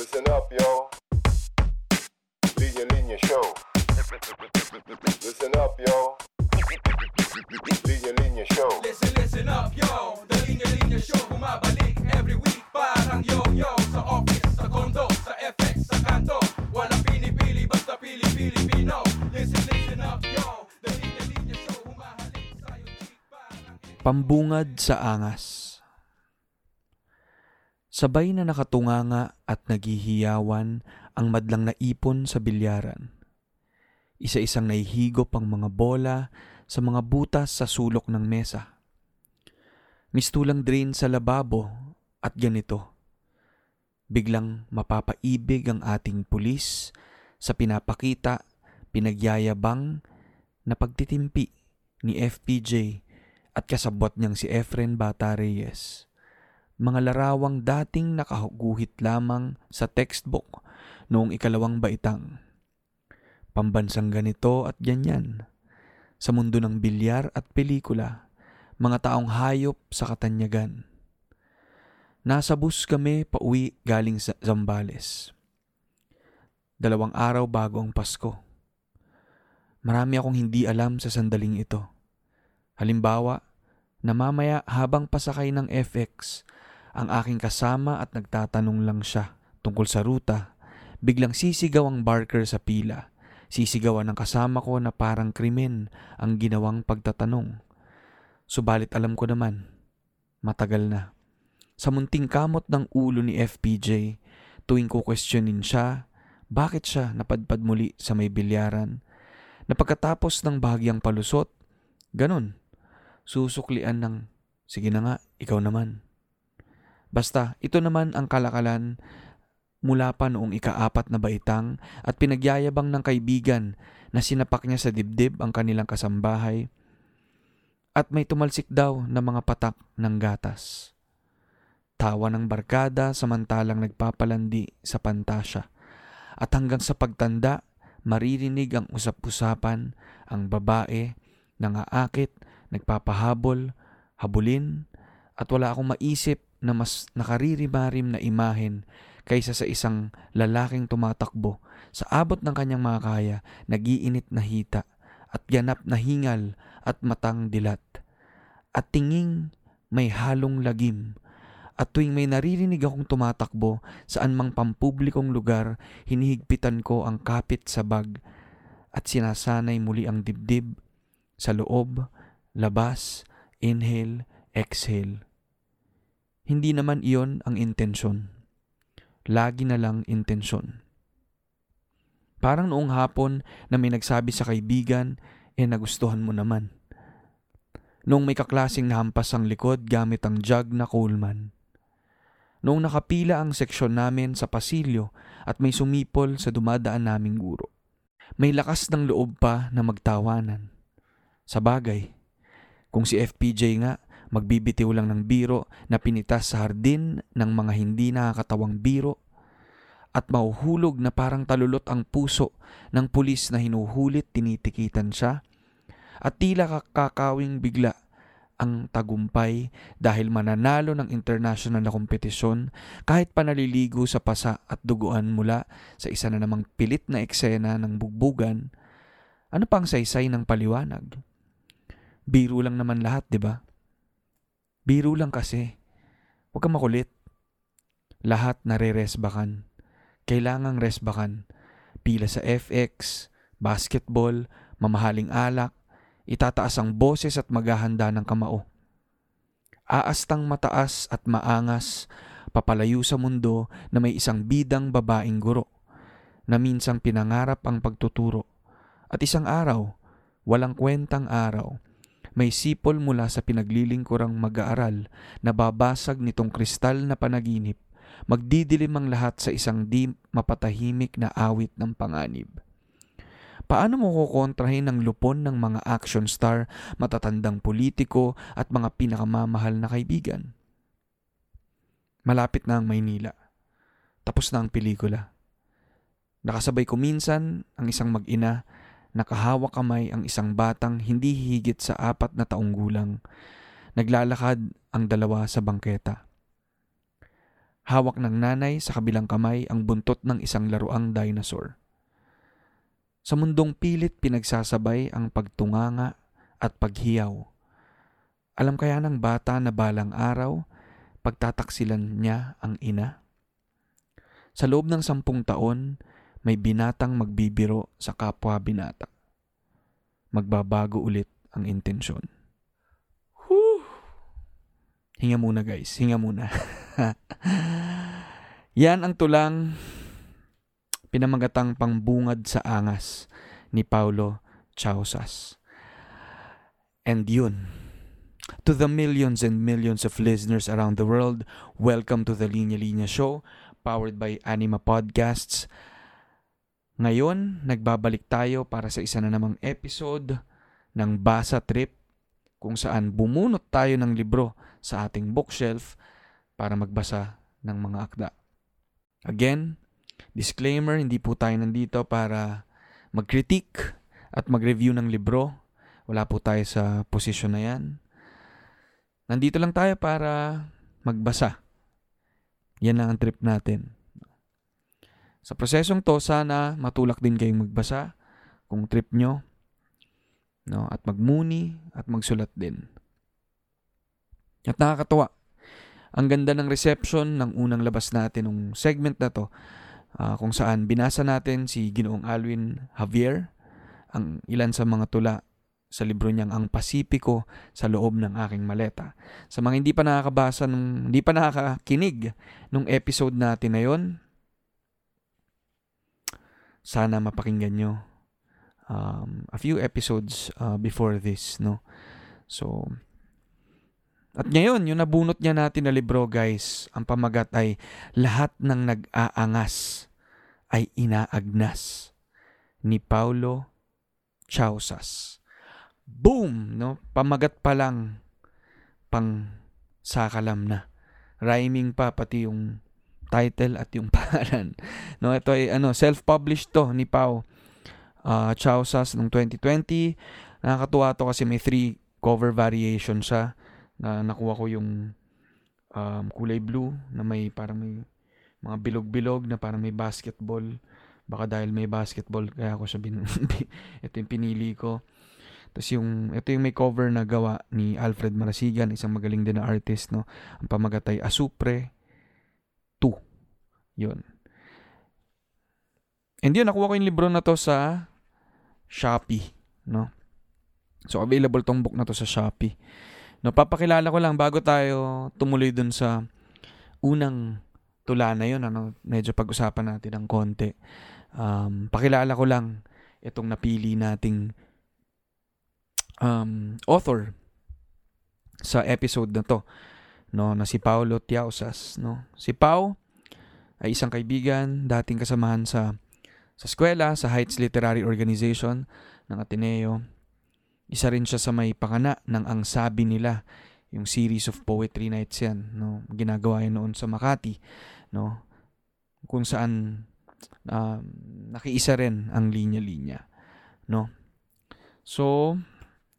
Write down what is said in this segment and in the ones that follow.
Listen up, yo. Linya Linya Show. Listen up, yo. Linya Linya Show. Listen, listen up, yo The Linya Linya Show bumabalik every week Parang yo-yo Sa office, sa condo, sa FX, sa kanto Walang pinipili, basta pili-Pilipino Listen, listen up, yo The Linya Linya Show humahalik sa'yo cheek Parang Pambungad sa angas. Sabay na nakatunganga at naghihiyawan ang madlang na ipon sa bilyaran. Isa-isang nahihigop ang mga bola sa mga butas sa sulok ng mesa. Mistulang drain sa lababo at ganito. Biglang mapapaibig ang ating pulis sa pinapakita, pinagyayabang na pagtitimpi ni FPJ at kasabot niyang si Efren Bata Reyes. Mga larawang dating nakaguhit lamang sa textbook noong ikalawang baitang. Pambansang ganito at ganyan. Sa mundo ng bilyar at pelikula, mga taong hayop sa katanyagan. Nasa bus kami pauwi galing sa Zambales. Dalawang araw bago ang Pasko. Marami akong hindi alam sa sandaling ito. Halimbawa, na mamaya habang pasakay ng FX, ang aking kasama at nagtatanong lang siya tungkol sa ruta, biglang sisigaw ang barker sa pila. Sisigawan ng kasama ko na parang krimen ang ginawang pagtatanong. Subalit alam ko naman, matagal na. Sa munting kamot ng ulo ni FPJ, tuwing ko questionin siya, bakit siya napadpad muli sa may bilyaran, na pagkatapos ng bahagyang palusot, ganun, susuklian ng, sige na nga, ikaw naman. Basta, ito naman ang kalakalan mula pa noong ikaapat na baitang at pinagyayabang ng kaibigan na sinapak niya sa dibdib ang kanilang kasambahay at may tumalsik daw na mga patak ng gatas. Tawa ng barkada samantalang nagpapalandi sa pantasya at hanggang sa pagtanda maririnig ang usap-usapan ang babae nangaakit, nagpapahabol, habulin at wala akong maisip na mas nakaririmarim na imahen kaysa sa isang lalaking tumatakbo sa abot ng kanyang mga kaya, nagiinit na hita at ganap na hingal at matang dilat. At tinging may halong lagim. At tuwing may naririnig akong tumatakbo saan mang pampublikong lugar, hinihigpitan ko ang kapit sa bag at sinasanay muli ang dibdib sa loob, labas, inhale, exhale. Hindi naman iyon ang intensyon. Lagi na lang intensyon. Parang noong hapon na may nagsabi sa kaibigan, eh nagustuhan mo naman. Noong may kaklasing nahampas ang likod gamit ang jug na Coleman. Noong nakapila ang seksyon namin sa pasilyo at may sumipol sa dumadaan naming guro. May lakas ng loob pa na magtawanan. Sa bagay, kung si FPJ nga, magbibitiw lang ng biro na pinitas sa hardin ng mga hindi nakakatawang biro at mahuhulog na parang talulot ang puso ng pulis na hinuhulit tinitikitan siya at tila kakakawing bigla ang tagumpay dahil mananalo ng international na kompetisyon kahit pa naliligo sa pasa at duguan mula sa isa na namang pilit na eksena ng bugbugan, ano pang saysay ng paliwanag? Biro lang naman lahat, di ba? Biro lang kasi. Huwag kang makulit. Lahat nare-resbakan. Kailangang resbakan. Pila sa FX, basketball, mamahaling alak, itataas ang boses at maghahanda ng kamao. Aastang mataas at maangas, papalayo sa mundo na may isang bidang babaeng guro na minsang pinangarap ang pagtuturo. At isang araw, walang kwentang araw, may sipol mula sa pinaglilingkurang mag-aaral na babasag nitong kristal na panaginip, magdidilim ang lahat sa isang di mapatahimik na awit ng panganib. Paano mo kukontrahin ang lupon ng mga action star, matatandang politiko at mga pinakamamahal na kaibigan? Malapit na ang Maynila. Tapos na ang pelikula. Nakasabay ko minsan ang isang mag-ina nakahawak kamay ang isang batang hindi higit sa apat na taong gulang. Naglalakad ang dalawa sa bangketa. hawak ng nanay sa kabilang kamay ang buntot ng isang laruang dinosaur. Sa mundong pilit pinagsasabay ang pagtunganga at paghiyaw. Alam kaya ng bata na balang araw, pagtataksilan niya ang ina? Sa loob ng sampung taon, may binatang magbibiro sa kapwa binata. Magbabago ulit ang intensyon. Whew. Hinga muna guys, hinga muna. Yan ang tulang pinamagatang pangbungad sa angas ni Paulo Chausas. And yun, to the millions and millions of listeners around the world, welcome to the Linya Linya Show, powered by Anima Podcasts. Ngayon, nagbabalik tayo para sa isa na namang episode ng Basa Trip kung saan bumunot tayo ng libro sa ating bookshelf para magbasa ng mga akda. Again, disclaimer, hindi po tayo nandito para mag-critique at mag-review ng libro. Wala po tayo sa posisyon na yan. Nandito lang tayo para magbasa. Yan lang ang trip natin. Sa prosesong to, sana matulak din kayong magbasa kung trip nyo. No? At magmuni at magsulat din. At nakakatuwa. Ang ganda ng reception ng unang labas natin ng segment na to uh, kung saan binasa natin si Ginoong Alwin Javier ang ilan sa mga tula sa libro niyang Ang Pasipiko sa loob ng aking maleta. Sa mga hindi pa nakakabasa, nung, hindi pa nakakakinig nung episode natin na yon, sana mapakinggan nyo um, a few episodes uh, before this, no? So, at ngayon, yung nabunot niya natin na libro, guys, ang pamagat ay lahat ng nag-aangas ay inaagnas ni Paulo Chausas. Boom! No? Pamagat pa lang, pang sakalam na. Rhyming pa, pati yung title at yung pangalan. No, ito ay ano, self-published to ni Pau uh, Chausas noong 2020. Nakakatuwa to kasi may three cover variation siya na nakuha ko yung um, kulay blue na may parang may mga bilog-bilog na parang may basketball. Baka dahil may basketball kaya ako siya bin ito yung pinili ko. Tapos yung ito yung may cover na gawa ni Alfred Marasigan, isang magaling din na artist, no. Ang pamagatay Asupre 2. 'Yun. And yun, nakuha ko yung libro na to sa Shopee, no? So, available tong book na to sa Shopee. No, papakilala ko lang bago tayo tumuloy dun sa unang tula na yun, ano, medyo pag-usapan natin ng konti. Um, pakilala ko lang itong napili nating um, author sa episode na to, no, na si Paulo Tiausas, no. Si Pau ay isang kaibigan, dating kasamahan sa sa eskwela, sa Heights Literary Organization ng Ateneo. Isa rin siya sa may pakana ng Ang Sabi Nila, yung series of poetry nights yan, no? Ginagawa yan noon sa Makati, no? Kung saan uh, nakiisa rin ang linya-linya, no? So,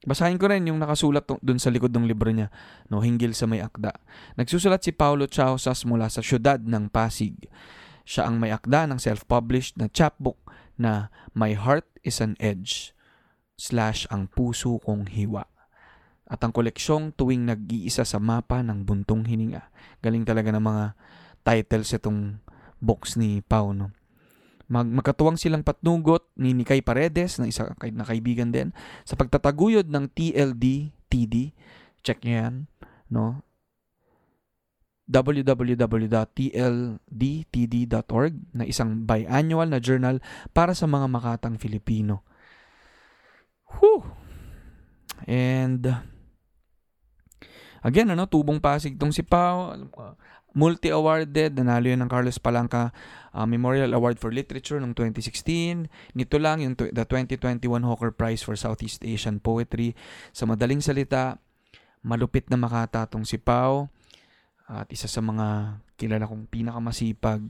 Basahin ko rin yung nakasulat dun sa likod ng libro niya, no, hinggil sa may akda. Nagsusulat si Paulo Chausas mula sa syudad ng Pasig. Siya ang may akda ng self-published na chapbook na My Heart is an Edge slash ang puso kong hiwa. At ang koleksyong tuwing nag-iisa sa mapa ng buntong hininga. Galing talaga ng mga titles itong box ni Pau. No? Mag magkatuwang silang patnugot ni Nikay Paredes na isa na kaibigan din sa pagtataguyod ng TLD TD. Check nyo yan, no? www.tldtd.org na isang biannual na journal para sa mga makatang Filipino. Whew! And again, ano, tubong pasig tong si Pao multi-awarded, nanalo yun ng Carlos Palanca uh, Memorial Award for Literature noong 2016. Nito lang yung the 2021 Hawker Prize for Southeast Asian Poetry. Sa madaling salita, malupit na makatatong si Pau at isa sa mga kilala kong pinakamasipag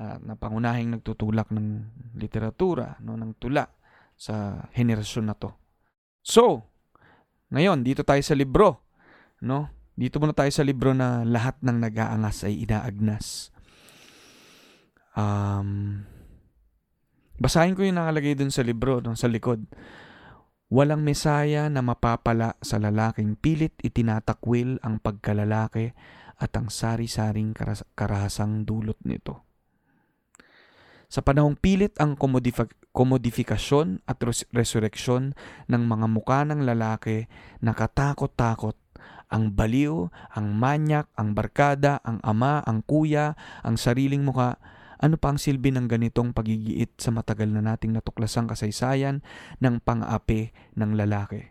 uh, na pangunahing nagtutulak ng literatura, no, ng tula sa henerasyon na to. So, ngayon, dito tayo sa libro, no? Dito muna tayo sa libro na lahat ng nag-aangas ay inaagnas. Um, basahin ko yung nakalagay dun sa libro, dun sa likod. Walang mesaya na mapapala sa lalaking pilit itinatakwil ang pagkalalaki at ang sari-saring karas- karahasang dulot nito. Sa panahong pilit ang komodifa- komodifikasyon at res- resurreksyon ng mga muka ng lalaki, nakatakot-takot ang baliw, ang manyak, ang barkada, ang ama, ang kuya, ang sariling muka, ano pa ang silbi ng ganitong pagigiit sa matagal na nating natuklasang kasaysayan ng pang-api ng lalaki?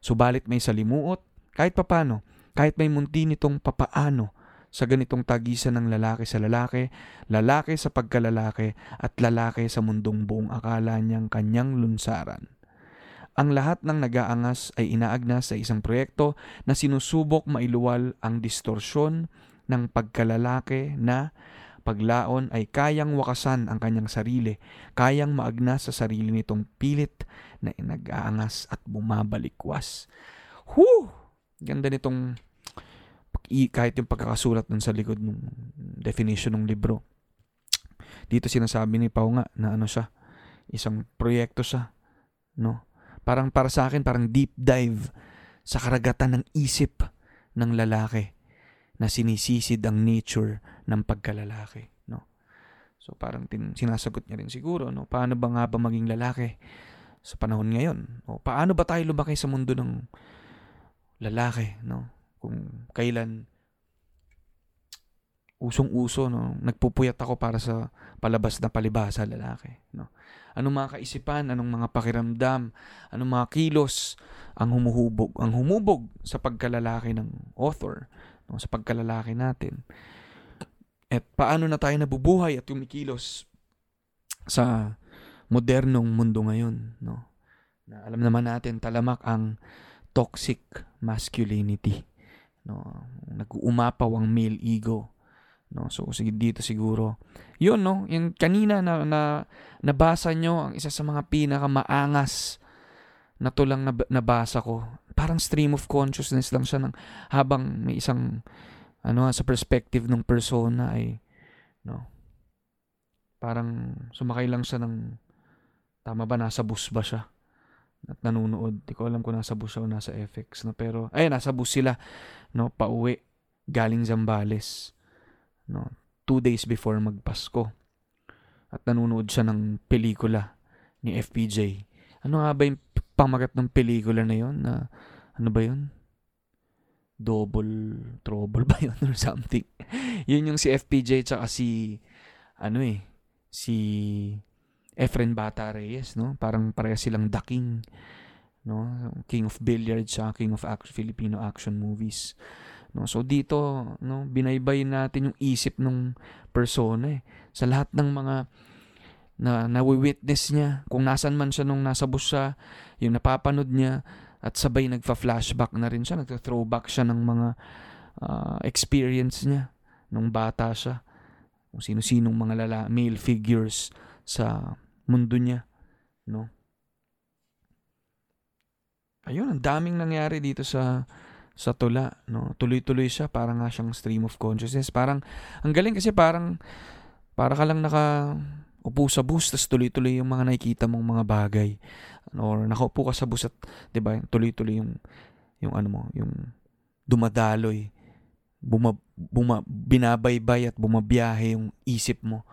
Subalit may salimuot, kahit papano, kahit may munti nitong papaano sa ganitong tagisan ng lalaki sa lalaki, lalaki sa pagkalalaki, at lalaki sa mundong buong akala niyang kanyang lunsaran. Ang lahat ng nagaangas ay inaagnas sa isang proyekto na sinusubok mailuwal ang distorsyon ng pagkalalaki na paglaon ay kayang wakasan ang kanyang sarili, kayang maagnas sa sarili nitong pilit na nag-aangas at bumabalikwas. Whew! Ganda nitong kahit yung pagkakasulat nun sa likod ng definition ng libro. Dito sinasabi ni Pau nga na ano siya, isang proyekto siya, no? Parang para sa akin, parang deep dive sa karagatan ng isip ng lalaki na sinisisid ang nature ng pagkalalaki, no? So parang tin- sinasagot niya rin siguro, no? Paano ba nga ba maging lalaki sa panahon ngayon? O paano ba tayo lumaki sa mundo ng lalaki, no? Kung kailan usong-uso, no? Nagpupuyat ako para sa palabas na palibasa lalaki, no? Anong mga kaisipan, anong mga pakiramdam, anong mga kilos ang humuhubog, ang humubog sa pagkalalaki ng author, no? sa pagkalalaki natin. At paano na tayo nabubuhay at kumikilos sa modernong mundo ngayon, no? Na alam naman natin talamak ang toxic masculinity, no? Nag-uumapaw ang male ego, no? So sige dito siguro. 'Yun no, yung kanina na, na nabasa nyo ang isa sa mga pinakamaangas na tulang nab- nabasa ko. Parang stream of consciousness lang siya ng habang may isang ano sa perspective ng persona ay no parang sumakay lang siya ng tama ba nasa bus ba siya at nanunood di ko alam kung nasa bus siya o nasa FX no pero ay nasa bus sila no pauwi galing Zambales no? Two days before magpasko. At nanunood siya ng pelikula ni FPJ ano nga ba yung pamagat ng pelikula na yon na ano ba yun? Double trouble ba yun or something. yun yung si FPJ tsaka si ano eh si Efren Bata Reyes no? Parang pareha silang the king no? King of billiards sa king of action, Filipino action movies no so dito no binaybay natin yung isip ng persona eh sa lahat ng mga na nawi-witness niya kung nasan man siya nung nasa bus siya yung napapanood niya at sabay nagfa-flashback na rin siya, nagta-throwback siya ng mga uh, experience niya nung bata siya. Kung sino-sinong mga lala, male figures sa mundo niya, no? Ayun, ang daming nangyari dito sa sa tula, no? Tuloy-tuloy siya, parang nga siyang stream of consciousness. Parang ang galing kasi parang para ka lang naka upo sa bus, tapos tuloy-tuloy yung mga nakikita mong mga bagay. Or nakaupo ka sa bus at, di ba, tuloy-tuloy yung, yung ano mo, yung dumadaloy, buma, buma, binabaybay at bumabiyahe yung isip mo.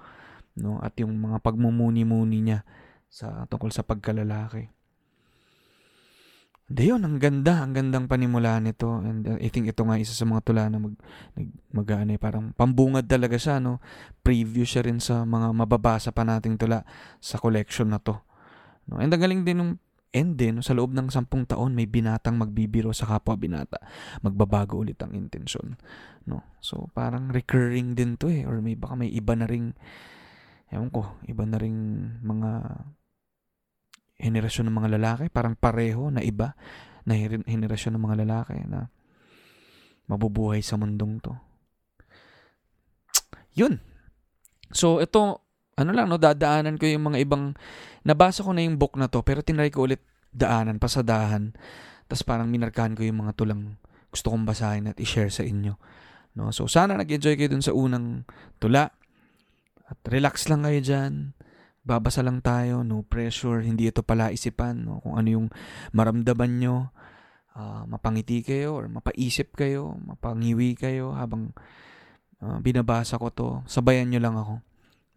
No? At yung mga pagmumuni-muni niya sa tungkol sa pagkalalaki. Hindi yun, ang ganda, ang gandang panimula nito. And uh, I think ito nga isa sa mga tula na mag, mag ano, eh, parang pambungad talaga siya, no? Preview siya rin sa mga mababasa pa nating tula sa collection na to. No? And ang galing din nung end din, no? sa loob ng sampung taon, may binatang magbibiro sa kapwa binata. Magbabago ulit ang intensyon. No? So, parang recurring din to eh. Or may baka may iba na ring, ewan ko, iba na ring mga henerasyon ng mga lalaki, parang pareho na iba na henerasyon ng mga lalaki na mabubuhay sa mundong to. Yun. So, ito, ano lang, no, dadaanan ko yung mga ibang, nabasa ko na yung book na to, pero tinry ko ulit daanan, pasadahan. Tapos parang minarkahan ko yung mga tulang gusto kong basahin at i-share sa inyo. No? So, sana nag-enjoy kayo dun sa unang tula. At relax lang kayo dyan. Babasa lang tayo, no pressure, hindi ito pala isipan, no? kung ano yung maramdaman nyo, ah, mapangiti kayo or mapaisip kayo, mapangiwi kayo habang ah, binabasa ko to. Sabayan nyo lang ako.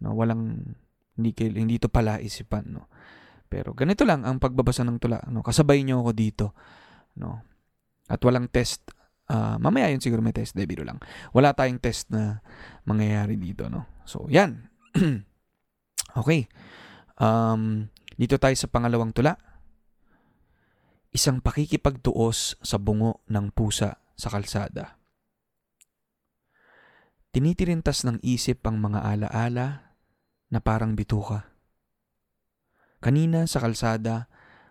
No? Walang, hindi, kayo, hindi ito pala isipan. No? Pero ganito lang ang pagbabasa ng tula. No? Kasabay nyo ako dito. No? At walang test. Ah, mamaya yun siguro may test. De, biro lang. Wala tayong test na mangyayari dito. No? So, yan. okay. Um, dito tayo sa pangalawang tula. Isang pakikipagtuos sa bungo ng pusa sa kalsada. Tinitirintas ng isip ang mga alaala na parang bituka. Kanina sa kalsada,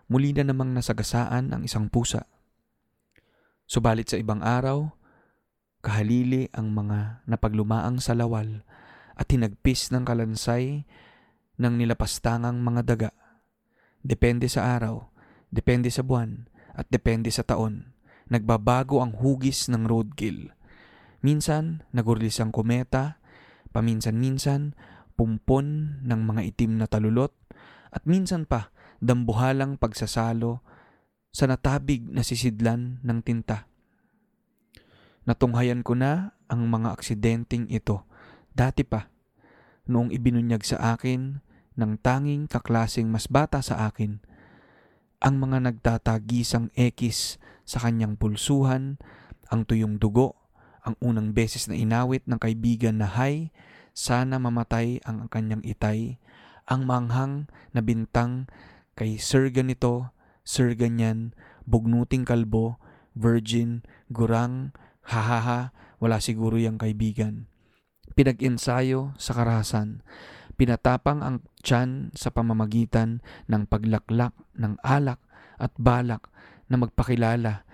muli na namang nasagasaan ang isang pusa. Subalit sa ibang araw, kahalili ang mga napaglumaang salawal at hinagpis ng kalansay ng nilapastangang mga daga. Depende sa araw, depende sa buwan, at depende sa taon. Nagbabago ang hugis ng roadkill. Minsan, nagurlis ang kometa, paminsan-minsan, pumpon ng mga itim na talulot, at minsan pa, dambuhalang pagsasalo sa natabig na sisidlan ng tinta. Natunghayan ko na ang mga aksidenteng ito dati pa noong ibinunyag sa akin ng tanging kaklasing mas bata sa akin. Ang mga nagtatagisang ekis sa kanyang pulsuhan, ang tuyong dugo, ang unang beses na inawit ng kaibigan na hay, sana mamatay ang kanyang itay, ang manghang na bintang kay Sir ganito, Sir ganyan, bugnuting kalbo, virgin, gurang, hahaha, wala siguro yung kaibigan. Pinag-ensayo sa karahasan, pinatapang ang tiyan sa pamamagitan ng paglaklak ng alak at balak na magpakilala,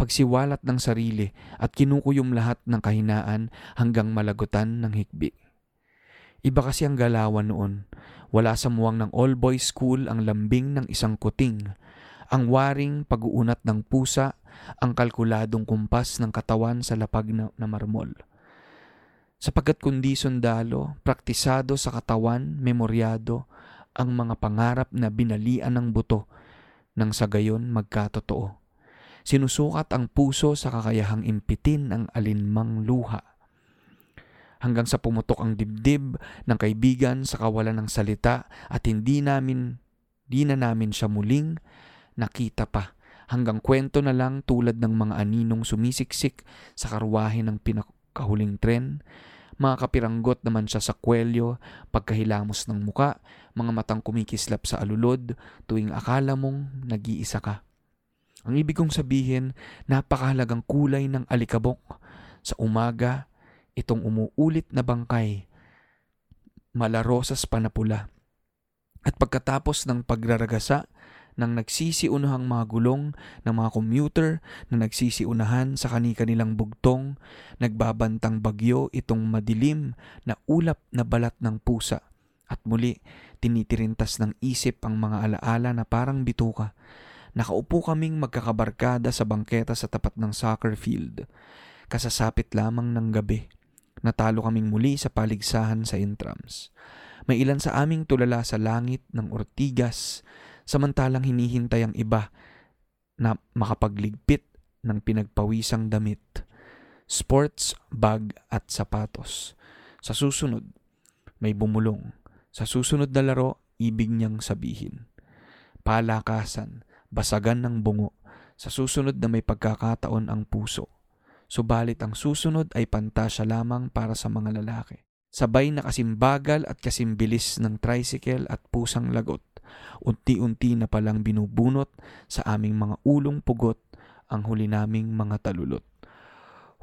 pagsiwalat ng sarili at kinukuyom lahat ng kahinaan hanggang malagutan ng hikbi. Iba kasi ang galawan noon. Wala sa muwang ng all-boys school ang lambing ng isang kuting, ang waring pag-uunat ng pusa, ang kalkuladong kumpas ng katawan sa lapag na, na marmol. Sapagkat kundi sundalo, praktisado sa katawan, memoryado, ang mga pangarap na binalian ng buto, nang sa gayon magkatotoo. Sinusukat ang puso sa kakayahang impitin ang alinmang luha. Hanggang sa pumutok ang dibdib ng kaibigan sa kawalan ng salita at hindi namin, di na namin siya muling nakita pa hanggang kwento na lang tulad ng mga aninong sumisiksik sa karwahe ng pinakahuling tren, mga kapiranggot naman siya sa kwelyo, pagkahilamos ng muka, mga matang kumikislap sa alulod, tuwing akala mong nag-iisa ka. Ang ibig kong sabihin, napakahalagang kulay ng alikabok. Sa umaga, itong umuulit na bangkay, malarosas pa na pula. At pagkatapos ng pagraragasa, ng nagsisiunahang mga gulong ng mga commuter na nagsisiunahan sa kani-kanilang bugtong, nagbabantang bagyo itong madilim na ulap na balat ng pusa. At muli, tinitirintas ng isip ang mga alaala na parang bituka. Nakaupo kaming magkakabarkada sa bangketa sa tapat ng soccer field. Kasasapit lamang ng gabi. Natalo kaming muli sa paligsahan sa intrams. May ilan sa aming tulala sa langit ng ortigas samantalang hinihintay ang iba na makapagligpit ng pinagpawisang damit, sports bag at sapatos. Sa susunod, may bumulong. Sa susunod na laro, ibig niyang sabihin. Palakasan, basagan ng bungo. Sa susunod na may pagkakataon ang puso. Subalit ang susunod ay pantasya lamang para sa mga lalaki. Sabay na kasimbagal at kasimbilis ng tricycle at pusang lagot unti-unti na palang binubunot sa aming mga ulong pugot ang huli naming mga talulot.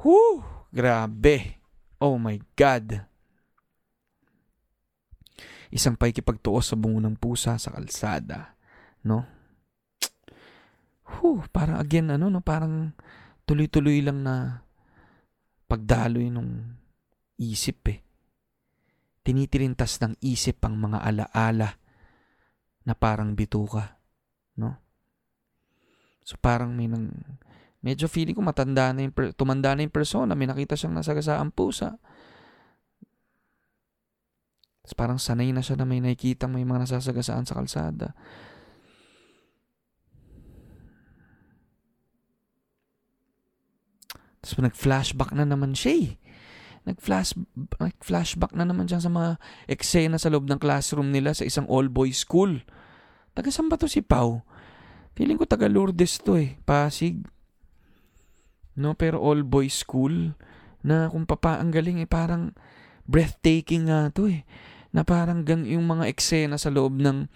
Whew! Grabe! Oh my God! Isang paikipagtuos sa bungo ng pusa sa kalsada. No? Whew! Parang again, ano, no? Parang tuloy-tuloy lang na pagdaloy nung isip eh. Tinitirintas ng isip ang mga alaala na parang bituka, no? So parang may nang medyo feeling ko matanda na yung tumanda na yung persona, may nakita siyang nasagasaang pusa. Tapos parang sanay na siya na may nakikita may mga nasasagasaan sa kalsada. Tapos nag-flashback na naman siya eh. Nag-flash, nag-flashback na naman siya sa mga eksena sa loob ng classroom nila sa isang all-boys school. Taga saan ba to si Pau? Feeling ko taga Lourdes to eh. Pasig. No, pero all-boys school na kung papa ang galing eh parang breathtaking nga to eh. Na parang gang yung mga eksena sa loob ng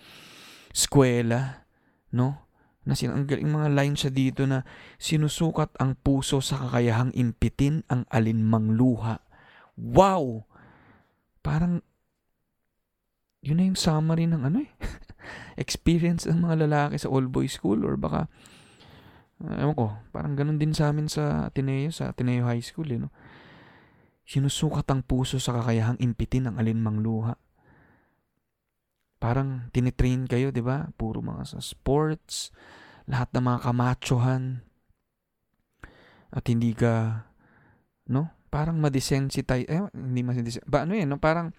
eskwela, no? na sin ang galing mga line siya dito na sinusukat ang puso sa kakayahang impitin ang alinmang luha. Wow! Parang yun na yung summary ng ano eh. experience ng mga lalaki sa all boys school or baka uh, ewan ko, parang ganun din sa amin sa Ateneo, sa Ateneo High School, eh, no? Sinusukat ang puso sa kakayahang impitin ang alinmang luha. Parang tinitrain kayo, di ba? Puro mga sa sports, lahat ng mga kamachohan. At hindi ka, no? Parang madesensitize, eh, hindi madesensitize, ba ano eh, no? Parang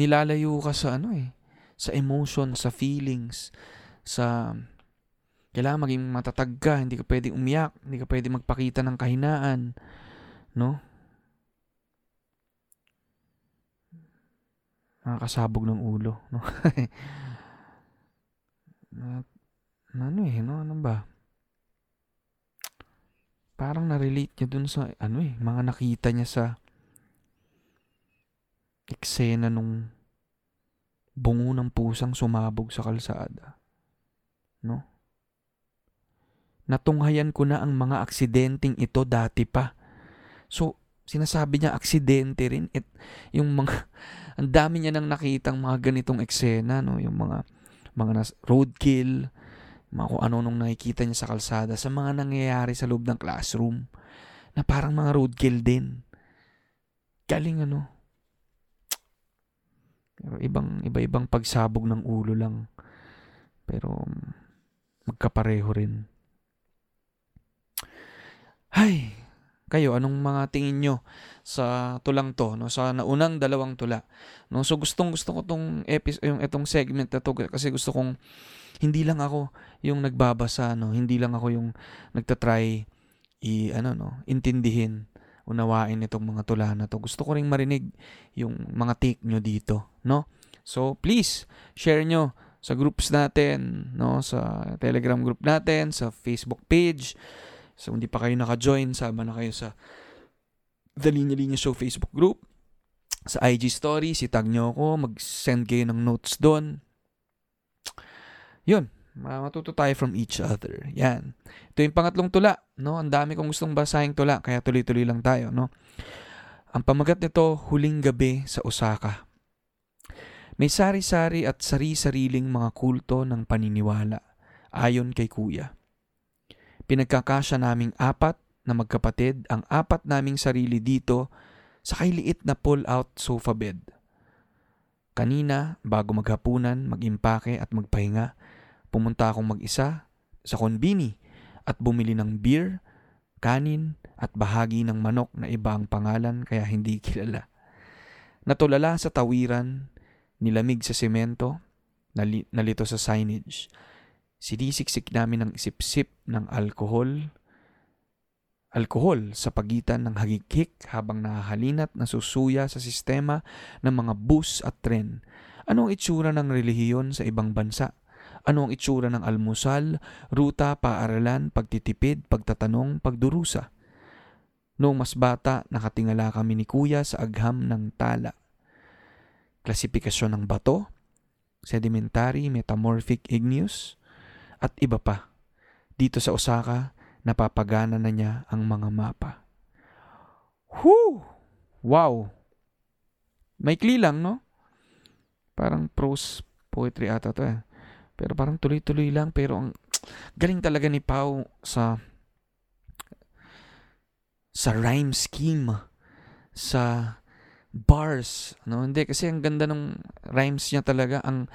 nilalayo ka sa ano eh, sa emotion, sa feelings, sa kailangan maging matatag ka, hindi ka pwedeng umiyak, hindi ka pwedeng magpakita ng kahinaan, no? Nakakasabog ng ulo, no? At, ano eh, no? Ano ba? Parang na-relate niya dun sa, ano eh, mga nakita niya sa eksena nung bungo ng pusang sumabog sa kalsada. No? Natunghayan ko na ang mga aksidenteng ito dati pa. So, sinasabi niya aksidente rin. It, yung mga, ang dami niya nang nakitang mga ganitong eksena, no? Yung mga, mga nas, roadkill, mga kung ano nung nakikita niya sa kalsada, sa mga nangyayari sa loob ng classroom, na parang mga roadkill din. Galing ano. Pero ibang, iba-ibang pagsabog ng ulo lang. Pero magkapareho rin. Ay, kayo, anong mga tingin nyo sa tulang to, no? Sa naunang dalawang tula. No? So gustong gusto ko tong episode, yung itong segment na to kasi gusto kong hindi lang ako yung nagbabasa, no? Hindi lang ako yung nagtatry i ano no, intindihin, unawain itong mga tula na to. Gusto ko ring marinig yung mga take nyo dito, no? So please share nyo sa groups natin, no, sa Telegram group natin, sa Facebook page, So, hindi pa kayo naka-join, sama na kayo sa The Linya Linya Show Facebook group. Sa IG story, si tag nyo ako, mag-send kayo ng notes doon. Yun, matuto tayo from each other. Yan. Ito yung pangatlong tula, no? Ang dami kong gustong basahin tula, kaya tuloy-tuloy lang tayo, no? Ang pamagat nito, Huling Gabi sa Osaka. May sari-sari at sari-sariling mga kulto ng paniniwala, ayon kay Kuya. Pinagkakasya naming apat na magkapatid ang apat naming sarili dito sa kailiit na pull-out sofa bed. Kanina, bago maghapunan, mag-impake at magpahinga, pumunta akong mag-isa sa konbini at bumili ng beer, kanin at bahagi ng manok na iba ang pangalan kaya hindi kilala. Natulala sa tawiran, nilamig sa semento, nali- nalito sa signage, Sinisiksik namin ng isip-sip ng alkohol, alkohol sa pagitan ng hagikik habang nahahalinat na susuya sa sistema ng mga bus at tren. Ano ang itsura ng relihiyon sa ibang bansa? Ano ang itsura ng almusal, ruta, paaralan, pagtitipid, pagtatanong, pagdurusa? Noong mas bata, nakatingala kami ni Kuya sa agham ng tala. Klasifikasyon ng bato, sedimentary, metamorphic, igneous, at iba pa. Dito sa Osaka, napapagana na niya ang mga mapa. Whoo! Wow! Maikli lang, no? Parang prose poetry ata to eh. Pero parang tuloy-tuloy lang. Pero ang galing talaga ni Pau sa sa rhyme scheme. Sa bars. No? Hindi, kasi ang ganda ng rhymes niya talaga. Ang,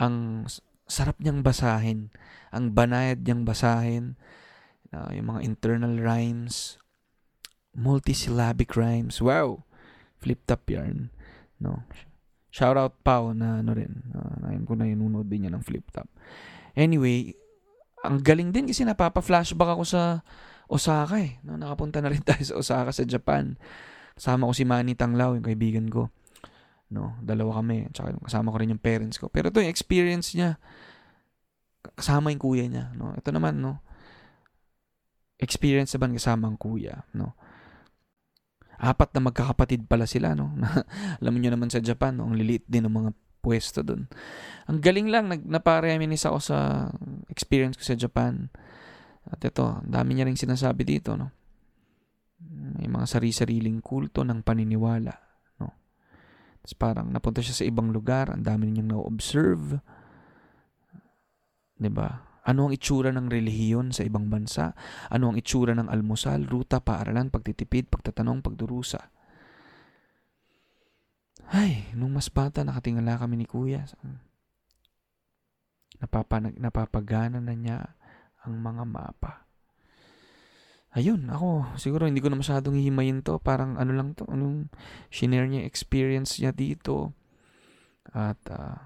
ang sarap niyang basahin. Ang banayad niyang basahin. Uh, yung mga internal rhymes. Multisyllabic rhymes. Wow! Flip top yarn. No? Shoutout Pao na ano rin. Uh, ngayon ko na inunood din niya ng flip top. Anyway, ang galing din kasi napapa-flashback ako sa Osaka eh. No, nakapunta na rin tayo sa Osaka sa Japan. Kasama ko si Manny Tanglao, yung kaibigan ko. No, dalawa kami. Tsaka kasama ko rin yung parents ko. Pero ito yung experience niya. Kasama yung kuya niya. No? Ito naman, no? Experience naman kasama ang kuya. No? Apat na magkakapatid pala sila. No? Alam niyo naman sa Japan, no? ang liliit din ng mga pwesto doon. Ang galing lang, nag, napareminis ako sa experience ko sa Japan. At ito, dami niya rin sinasabi dito. No? May mga sari-sariling kulto ng paniniwala tapos parang napunta siya sa ibang lugar, ang dami niyang na-observe. 'Di ba? Ano ang itsura ng relihiyon sa ibang bansa? Ano ang itsura ng almusal, ruta, paaralan, pagtitipid, pagtatanong, pagdurusa? Ay, nung mas bata, nakatingala kami ni Kuya. Napapa, napapagana na niya ang mga mapa ayun, ako, siguro hindi ko na masyadong hihimayin to. Parang ano lang to, anong shinare niya experience niya dito. At uh,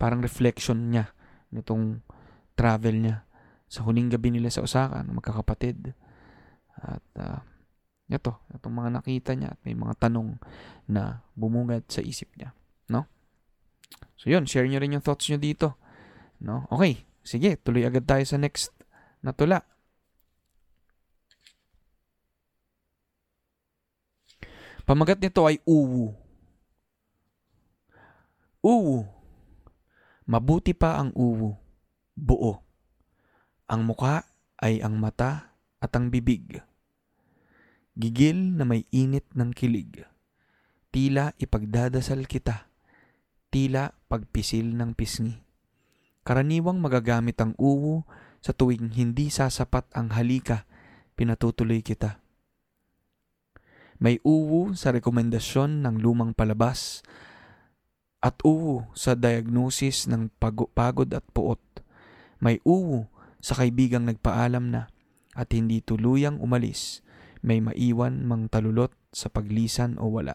parang reflection niya nitong travel niya sa huling gabi nila sa Osaka, ng magkakapatid. At uh, ito, itong mga nakita niya at may mga tanong na bumungad sa isip niya. No? So yun, share niyo rin yung thoughts niyo dito. No? Okay, sige, tuloy agad tayo sa next na tula. Pamagat nito ay uwu. Uwu. Mabuti pa ang uwu. Buo. Ang muka ay ang mata at ang bibig. Gigil na may init ng kilig. Tila ipagdadasal kita. Tila pagpisil ng pisngi. Karaniwang magagamit ang uwu sa tuwing hindi sasapat ang halika, pinatutuloy kita. May uwu sa rekomendasyon ng lumang palabas at uwu sa diagnosis ng pagod at puot. May uwu sa kaibigang nagpaalam na at hindi tuluyang umalis, may maiwan mang talulot sa paglisan o wala.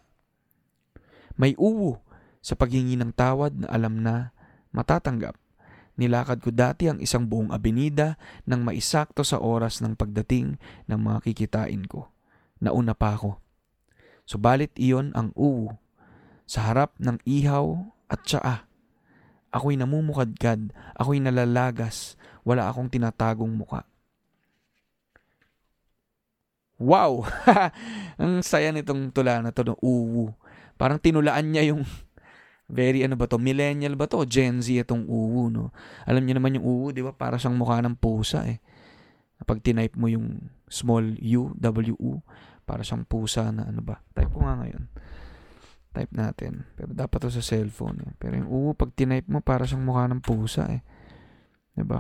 May uwu sa paghingi ng tawad na alam na matatanggap. Nilakad ko dati ang isang buong abenida nang maisakto sa oras ng pagdating ng mga kikitain ko. Nauna pa ako. Subalit iyon ang uwu. Sa harap ng ihaw at tsaa. Ako'y namumukadkad, ako'y nalalagas, wala akong tinatagong muka. Wow! ang saya nitong tula na to, uwu. Parang tinulaan niya yung very ano ba to, millennial ba to, Gen Z itong uwu, no? Alam niyo naman yung uwu, di ba? Para siyang mukha ng pusa eh. Pag tinype mo yung small u, w-u, para siyang pusa na ano ba. Type ko nga ngayon. Type natin. Pero dapat to sa cellphone. Eh. Pero yung uwu, pag tinype mo, para siyang mukha ng pusa eh. ba? Diba?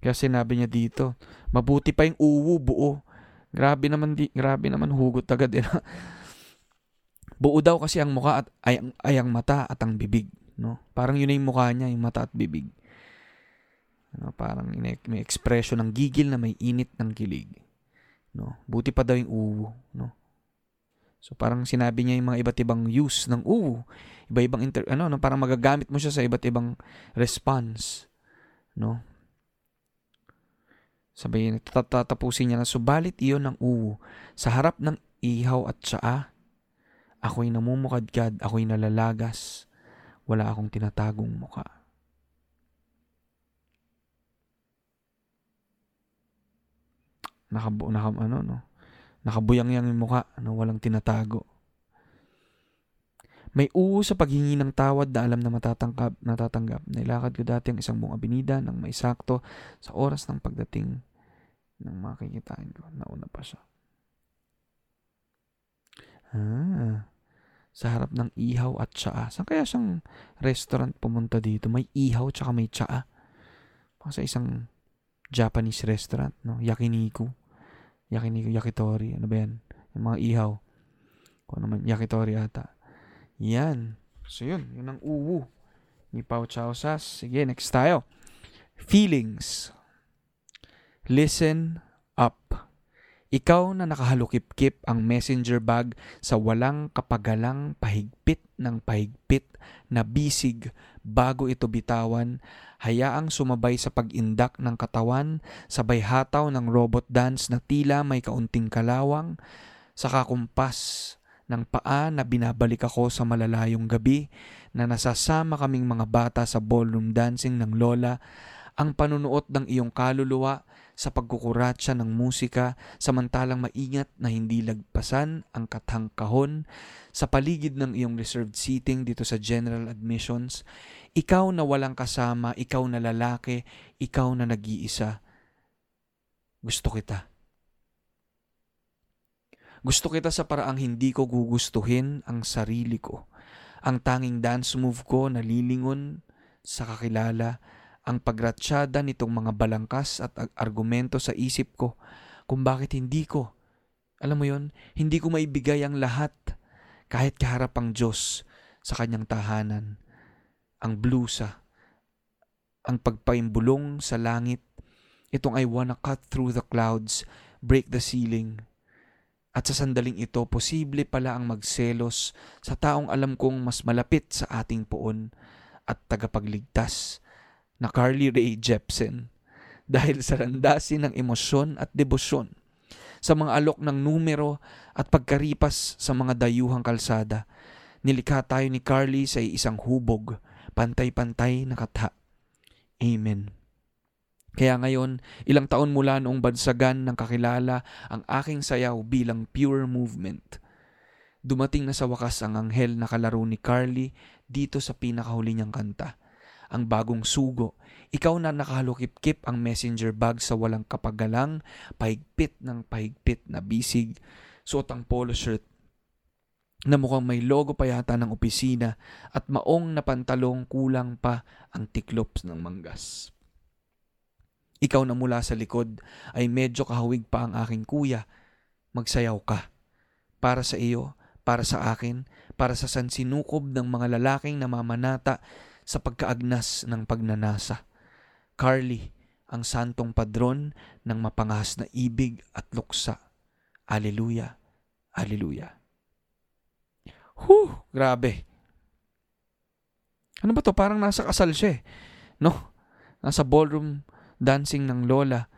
Kaya sinabi niya dito, mabuti pa yung uwu buo. Grabe naman di, grabe naman hugot agad eh. buo daw kasi ang mukha at ay, ay ang mata at ang bibig, no? Parang yun yung mukha niya, yung mata at bibig. Ano, parang may expression ng gigil na may init ng kilig. No? Buti pa daw yung uwu. No? So parang sinabi niya yung mga iba't ibang use ng uwu. Iba-ibang inter, ano, no, parang magagamit mo siya sa iba't ibang response. No? Sabi niya, tatapusin niya na, subalit iyon ng uwu. Sa harap ng ihaw at tsaa, ako'y namumukadkad, ako'y nalalagas, wala akong tinatagong muka. nakabu naka, ano no nakabuyang-yang yung mukha ano walang tinatago may uwo sa paghingi ng tawad na alam na matatanggap, natatanggap. Nailakad ko dati ang isang buong abinida nang may sakto sa oras ng pagdating ng makikitain ko. Nauna pa siya. Ah, sa harap ng ihaw at tsaa. Saan kaya siyang restaurant pumunta dito? May ihaw tsaka may tsaa. Sa isang Japanese restaurant, no? Yakiniku yakiniku, yakitori, ano ba yan? Yung mga ihaw. Kung ano man, yakitori ata. Yan. So yun, yun ang uwu ni Pao Chao Sas. Sige, next tayo. Feelings. Listen up. Ikaw na nakahalukip-kip ang messenger bag sa walang kapagalang pahigpit ng pahigpit na bisig bago ito bitawan, hayaang sumabay sa pag-indak ng katawan, sabay hataw ng robot dance na tila may kaunting kalawang, sa kakumpas ng paa na binabalik ako sa malalayong gabi na nasasama kaming mga bata sa ballroom dancing ng lola, ang panunuot ng iyong kaluluwa sa pagkukuratsa ng musika samantalang maingat na hindi lagpasan ang katang kahon sa paligid ng iyong reserved seating dito sa general admissions, ikaw na walang kasama, ikaw na lalaki, ikaw na nag-iisa. Gusto kita. Gusto kita sa paraang hindi ko gugustuhin ang sarili ko. Ang tanging dance move ko na lilingon sa kakilala ang pagratsyada nitong mga balangkas at argumento sa isip ko kung bakit hindi ko. Alam mo yon, hindi ko maibigay ang lahat kahit kaharap ang Diyos sa kanyang tahanan. Ang blusa, ang pagpaimbulong sa langit, itong I wanna cut through the clouds, break the ceiling. At sa sandaling ito, posible pala ang magselos sa taong alam kong mas malapit sa ating poon at tagapagligtas na Carly Rae Jepsen dahil sa landasin ng emosyon at debosyon sa mga alok ng numero at pagkaripas sa mga dayuhang kalsada. Nilikha tayo ni Carly sa isang hubog, pantay-pantay na katha. Amen. Kaya ngayon, ilang taon mula noong bansagan ng kakilala ang aking sayaw bilang pure movement. Dumating na sa wakas ang anghel na kalaro ni Carly dito sa pinakahuli niyang kanta ang bagong sugo. Ikaw na nakahalukip-kip ang messenger bag sa walang kapagalang, pahigpit ng pahigpit na bisig, suot ang polo shirt na mukhang may logo pa yata ng opisina at maong na pantalong kulang pa ang tiklops ng manggas. Ikaw na mula sa likod ay medyo kahawig pa ang aking kuya. Magsayaw ka. Para sa iyo, para sa akin, para sa sansinukob ng mga lalaking namamanata sa pagkaagnas ng pagnanasa. Carly, ang santong padron ng mapangahas na ibig at luksa. Aleluya, aleluya. Huh, grabe. Ano ba to? Parang nasa kasal siya eh. No? Nasa ballroom dancing ng lola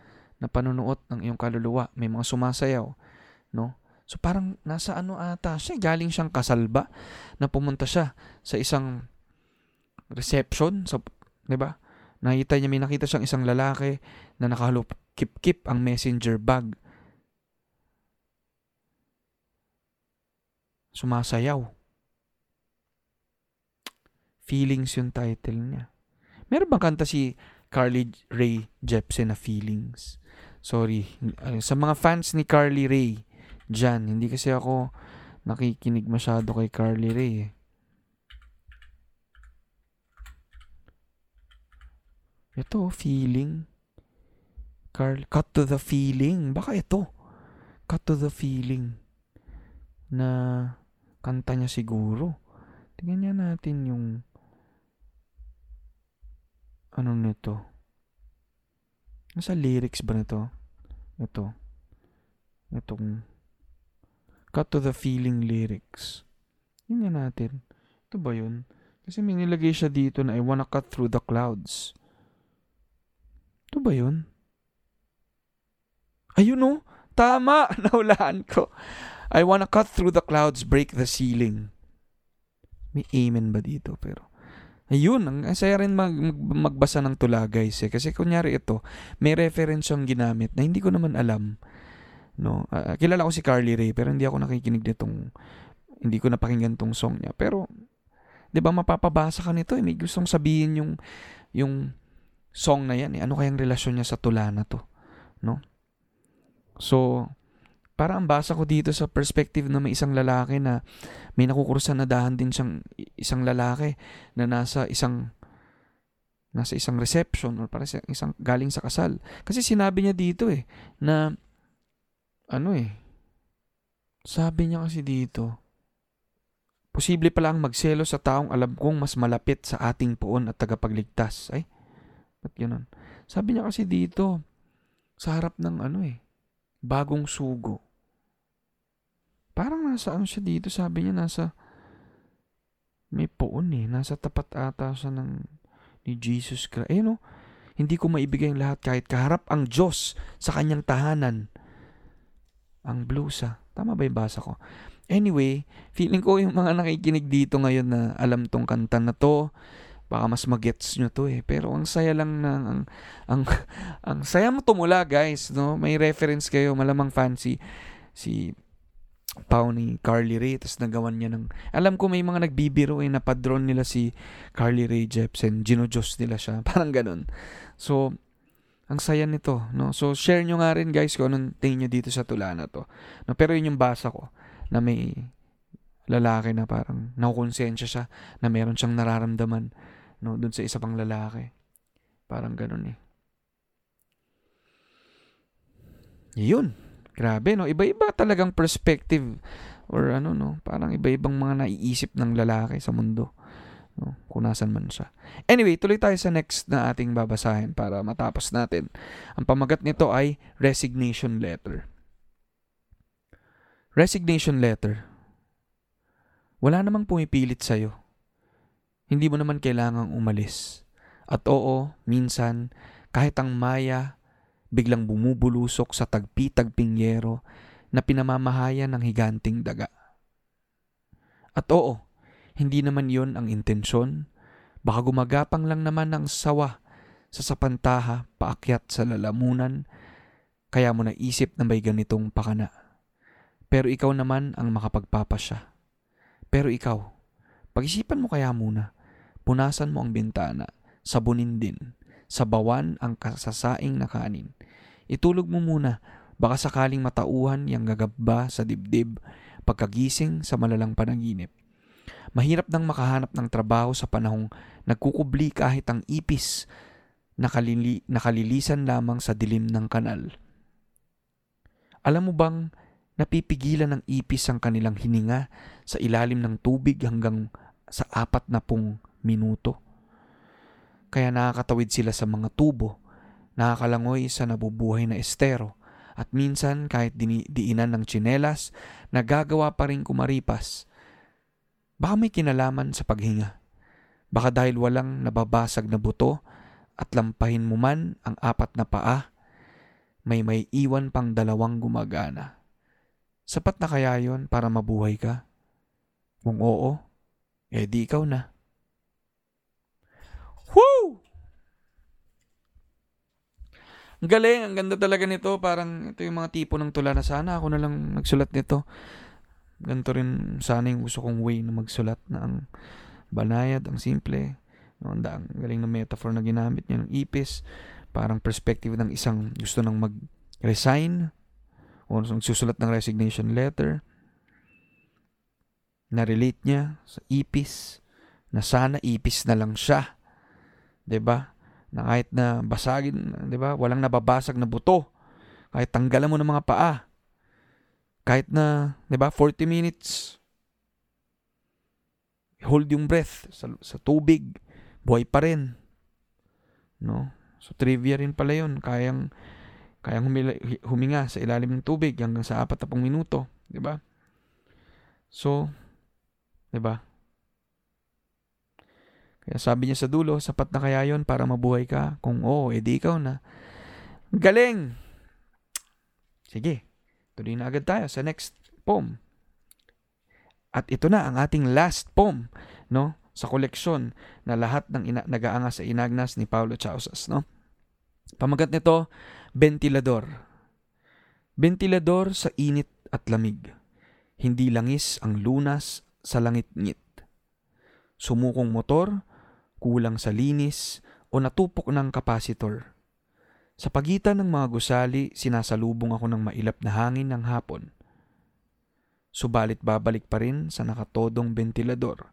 na panunuot ng iyong kaluluwa. May mga sumasayaw. No? So parang nasa ano ata siya. Galing siyang kasal ba? Na pumunta siya sa isang reception, so, 'di ba? Nakita niya may nakita siyang isang lalaki na nakahalop kip-kip ang messenger bag. Sumasayaw. Feelings yung title niya. Meron bang kanta si Carly Ray Jepsen na Feelings? Sorry. Sa mga fans ni Carly Ray, dyan, hindi kasi ako nakikinig masyado kay Carly Ray eh. Ito, feeling. Carl, cut to the feeling. Baka ito. Cut to the feeling. Na kanta niya siguro. Tingnan niya natin yung ano nito. Nasa lyrics ba nito? Ito. Itong cut to the feeling lyrics. Tingnan natin. Ito ba yun? Kasi may nilagay siya dito na I wanna cut through the clouds. Ito ba yun? Ayun no? Tama! Nahulaan ko. I wanna cut through the clouds, break the ceiling. May amen ba dito? Pero, ayun, ang saya rin mag, mag, magbasa ng tula guys eh. Kasi kunyari ito, may reference yung ginamit na hindi ko naman alam. No, uh, kilala ko si Carly Rae pero hindi ako nakikinig nitong hindi ko napakinggan tong song niya. Pero 'di ba mapapabasa ka nito, eh, may gustong sabihin yung yung song na yan. Eh. Ano kayang relasyon niya sa tula na to? No? So, para ang basa ko dito sa perspective na may isang lalaki na may nakukurusan na dahan din siyang isang lalaki na nasa isang nasa isang reception or para sa isang galing sa kasal. Kasi sinabi niya dito eh na ano eh sabi niya kasi dito posible pala ang magselo sa taong alam kong mas malapit sa ating poon at tagapagligtas. Ay, Ba't ganun? Sabi niya kasi dito, sa harap ng ano eh, bagong sugo. Parang nasa ano siya dito, sabi niya nasa may poon eh, nasa tapat ata siya ng ni Jesus Christ. Eh no, hindi ko maibigay ang lahat kahit kaharap ang Diyos sa kanyang tahanan. Ang blusa. Tama ba yung basa ko? Anyway, feeling ko yung mga nakikinig dito ngayon na alam tong kanta na to, baka mas magets nyo to eh. Pero ang saya lang na, ang, ang, ang saya mo tumula guys, no? May reference kayo, malamang fancy. Si Pau ni Carly Rae, tapos nagawan niya ng, alam ko may mga nagbibiro eh, napadron nila si Carly Rae Jepsen, ginojos nila siya, parang ganun. So, ang saya nito, no? So, share nyo nga rin guys kung anong tingin nyo dito sa tula na to. No? Pero yun yung basa ko, na may lalaki na parang nakukonsensya siya na meron siyang nararamdaman no, dun sa isa pang lalaki. Parang ganun eh. Yun. Grabe, no? Iba-iba talagang perspective or ano, no? Parang iba-ibang mga naiisip ng lalaki sa mundo. No? Kung nasan man siya. Anyway, tuloy tayo sa next na ating babasahin para matapos natin. Ang pamagat nito ay resignation letter. Resignation letter. Wala namang pumipilit sa'yo. Hindi mo naman kailangang umalis. At oo, minsan, kahit ang maya biglang bumubulusok sa tagpi-tagping yero na pinamamahayan ng higanting daga. At oo, hindi naman yon ang intensyon. Baka gumagapang lang naman ng sawa sa sapantaha paakyat sa lalamunan, kaya mo naisip na may ganitong pakana. Pero ikaw naman ang makapagpapasya. Pero ikaw, pag-isipan mo kaya muna, punasan mo ang bintana, sabunin din, sabawan ang kasasaing na kanin. Itulog mo muna, baka sakaling matauhan yung gagaba sa dibdib pagkagising sa malalang panaginip. Mahirap nang makahanap ng trabaho sa panahong nagkukubli kahit ang ipis nakalili, nakalilisan lamang sa dilim ng kanal. Alam mo bang napipigilan ng ipis ang kanilang hininga sa ilalim ng tubig hanggang sa apat na pung minuto? Kaya nakakatawid sila sa mga tubo, nakakalangoy sa nabubuhay na estero, at minsan kahit dini- diinan ng tsinelas, nagagawa pa rin kumaripas. Baka may kinalaman sa paghinga. Baka dahil walang nababasag na buto at lampahin mo man ang apat na paa, may may iwan pang dalawang gumagana. Sapat na kaya yon para mabuhay ka? Kung oo, eh di ikaw na. Woo! Ang galing, ang ganda talaga nito. Parang ito yung mga tipo ng tula na sana ako na lang nagsulat nito. Ganito rin sana yung gusto kong way na magsulat na ang banayad, ang simple. Ang ang galing na metaphor na ginamit niya ng ipis. Parang perspective ng isang gusto nang mag-resign o nagsusulat ng resignation letter. Na-relate niya sa ipis na sana ipis na lang siya. 'Di ba? Na kahit na basagin, 'di ba? Walang nababasag na buto. Kahit tanggalan mo ng mga paa. Kahit na, 'di ba, 40 minutes hold yung breath sa, sa tubig, buhay pa rin. No? So trivia rin pala 'yon, kayang kayang humila, huminga sa ilalim ng tubig hanggang sa 40 minuto, 'di ba? So, 'di ba? Kaya sabi niya sa dulo, sapat na kaya yon para mabuhay ka? Kung oo, edi ikaw na. Galing! Sige, tuloy na agad tayo sa next poem. At ito na ang ating last poem, no? Sa koleksyon na lahat ng ina- nag-aanga sa inagnas ni Paulo Chausas, no? Pamagat nito, Ventilador. Ventilador sa init at lamig. Hindi langis ang lunas sa langit-ngit. Sumukong motor, kulang sa linis, o natupok ng kapasitor. Sa pagitan ng mga gusali, sinasalubong ako ng mailap na hangin ng hapon. Subalit babalik pa rin sa nakatodong ventilador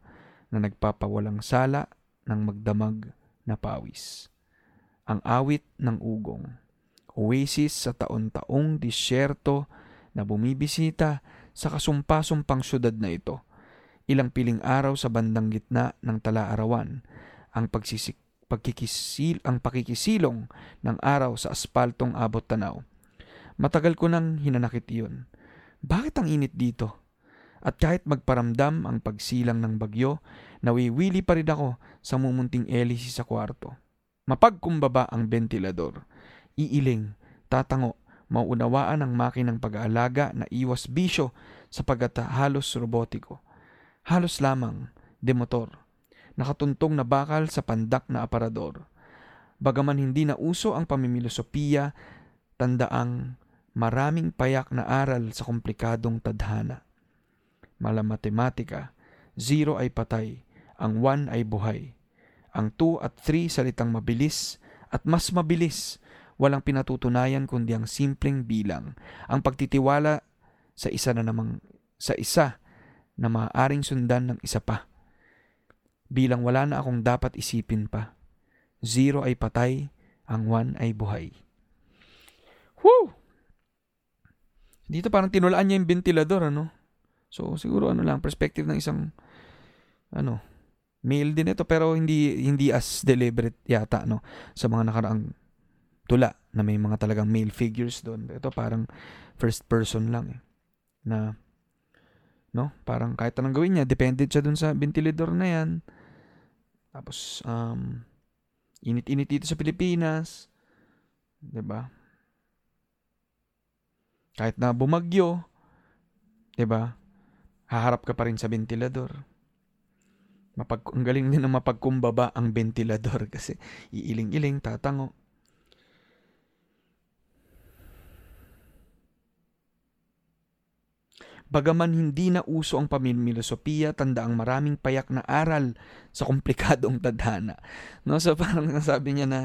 na nagpapawalang sala ng magdamag na pawis. Ang awit ng ugong. Oasis sa taon-taong disyerto na bumibisita sa kasumpa-sumpang syudad na ito. Ilang piling araw sa bandang gitna ng tala-arawan ang pagsisik pagkikisil ang pakikisilong ng araw sa aspaltong abot tanaw. Matagal ko nang hinanakit yun. Bakit ang init dito? At kahit magparamdam ang pagsilang ng bagyo, nawiwili pa rin ako sa mumunting elisi sa kwarto. Mapagkumbaba ang ventilador. Iiling, tatango, mauunawaan ang makinang pag-aalaga na iwas bisyo sapagat halos robotiko. Halos lamang, demotor. Nakatuntong na bakal sa pandak na aparador. Bagaman hindi na uso ang pamimilosopiya, tandaang maraming payak na aral sa komplikadong tadhana. Mala matematika, zero ay patay, ang one ay buhay. Ang two at three salitang mabilis at mas mabilis, walang pinatutunayan kundi ang simpleng bilang. Ang pagtitiwala sa isa na namang sa isa na maaaring sundan ng isa pa. Bilang wala na akong dapat isipin pa. Zero ay patay, ang one ay buhay. Woo! Dito parang tinulaan niya yung ventilador, ano? So, siguro ano lang, perspective ng isang, ano, male din ito, pero hindi, hindi as deliberate yata, no? Sa mga nakaraang tula na may mga talagang male figures doon. Ito parang first person lang, eh. Na, no? Parang kahit anong gawin niya, dependent siya dun sa ventilador na yan. Tapos, um, Init-init dito sa Pilipinas. ba? Kahit na bumagyo, ba? Haharap ka pa rin sa ventilador. Mapag ang galing din na mapagkumbaba ang ventilador kasi iiling-iling, tatango. Bagaman hindi na uso ang pamimilosopiya, tanda ang maraming payak na aral sa komplikadong tadhana. No? So parang nasabi niya na,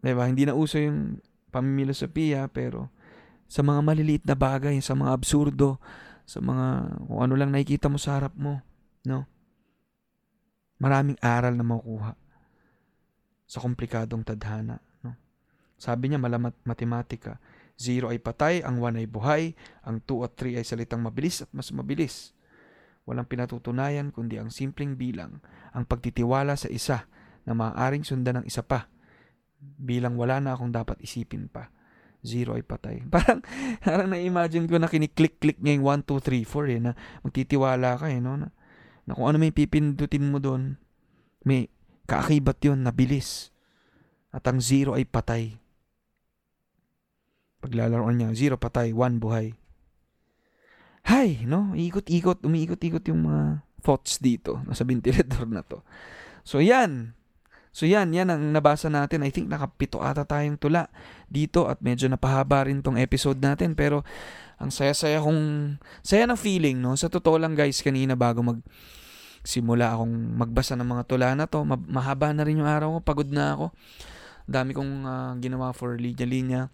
diba, hindi na uso yung pamimilosopiya, pero sa mga maliliit na bagay, sa mga absurdo, sa mga kung ano lang nakikita mo sa harap mo, no? Maraming aral na makukuha sa komplikadong tadhana, no? Sabi niya malamat matematika, 0 ay patay, ang 1 ay buhay, ang 2 at 3 ay salitang mabilis at mas mabilis. Walang pinatutunayan kundi ang simpleng bilang, ang pagtitiwala sa isa na maaaring sundan ng isa pa. Bilang wala na akong dapat isipin pa. 0 ay patay. Parang, parang na-imagine ko na kiniklik-click niya yung 1, 2, 3, 4 eh, na magtitiwala ka eh, no? Na, na kung ano may pipindutin mo doon, may kaakibat yun na bilis. At ang 0 ay patay. Paglalaroan niya, zero patay, one buhay. Hay, no? Ikot-ikot, umiikot-ikot yung mga thoughts dito sa ventilator na to. So, yan. So, yan. Yan ang nabasa natin. I think nakapito ata tayong tula dito at medyo napahaba rin tong episode natin. Pero, ang saya-saya kong, saya ng feeling, no? Sa totoo lang, guys, kanina bago mag, simula akong magbasa ng mga tula na to. Mahaba na rin yung araw ko. Pagod na ako. Dami kong uh, ginawa for linya-linya.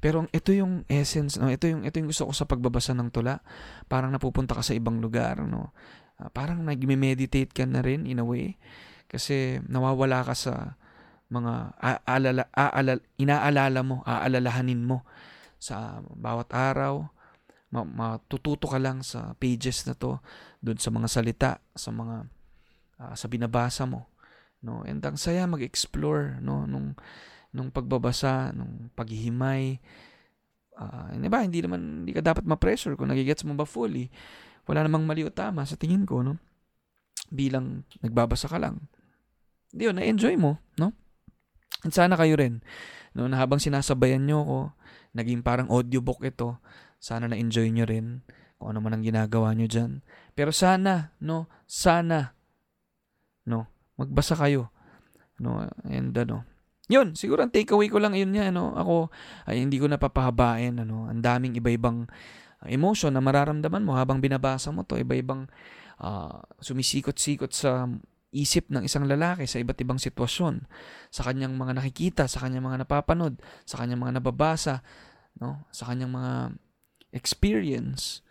Pero ito yung essence, no? ito yung ito yung gusto ko sa pagbabasa ng tula. Parang napupunta ka sa ibang lugar, no. Uh, parang nagme-meditate ka na rin in a way kasi nawawala ka sa mga aalala, aalala, inaalala mo, aalalahanin mo sa bawat araw. Matututo ka lang sa pages na to, doon sa mga salita, sa mga uh, sa binabasa mo, no. And ang saya mag-explore, no, nung nung pagbabasa, nung paghihimay. Uh, di ba, hindi naman, hindi ka dapat ma-pressure kung nagigets mo ba fully. Wala namang mali o tama sa tingin ko, no? Bilang nagbabasa ka lang. Hindi yun, na-enjoy mo, no? At sana kayo rin, no, na habang sinasabayan nyo ko, naging parang audiobook ito, sana na-enjoy nyo rin kung ano man ang ginagawa nyo dyan. Pero sana, no, sana, no, magbasa kayo, no, and ano, yun, siguro ang takeaway ko lang yun niya, ano, ako ay hindi ko napapahabain, ano, ang daming iba-ibang emotion na mararamdaman mo habang binabasa mo to, iba-ibang uh, sumisikot-sikot sa isip ng isang lalaki sa iba't ibang sitwasyon, sa kanyang mga nakikita, sa kanyang mga napapanood, sa kanyang mga nababasa, no, sa kanyang mga experience,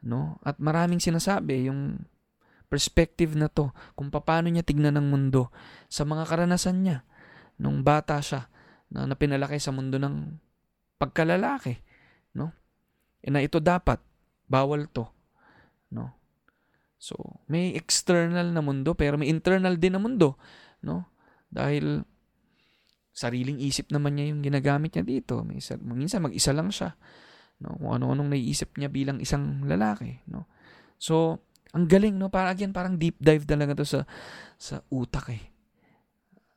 no, at maraming sinasabi yung perspective na to kung paano niya tignan ang mundo sa mga karanasan niya nung bata siya na napinalaki sa mundo ng pagkalalaki, no? E na ito dapat bawal to, no? So, may external na mundo pero may internal din na mundo, no? Dahil sariling isip naman niya yung ginagamit niya dito. Minsan, minsan mag-isa lang siya. No? Kung ano-anong naiisip niya bilang isang lalaki. No? So, ang galing, no? Para, again, parang deep dive talaga to sa, sa utak eh.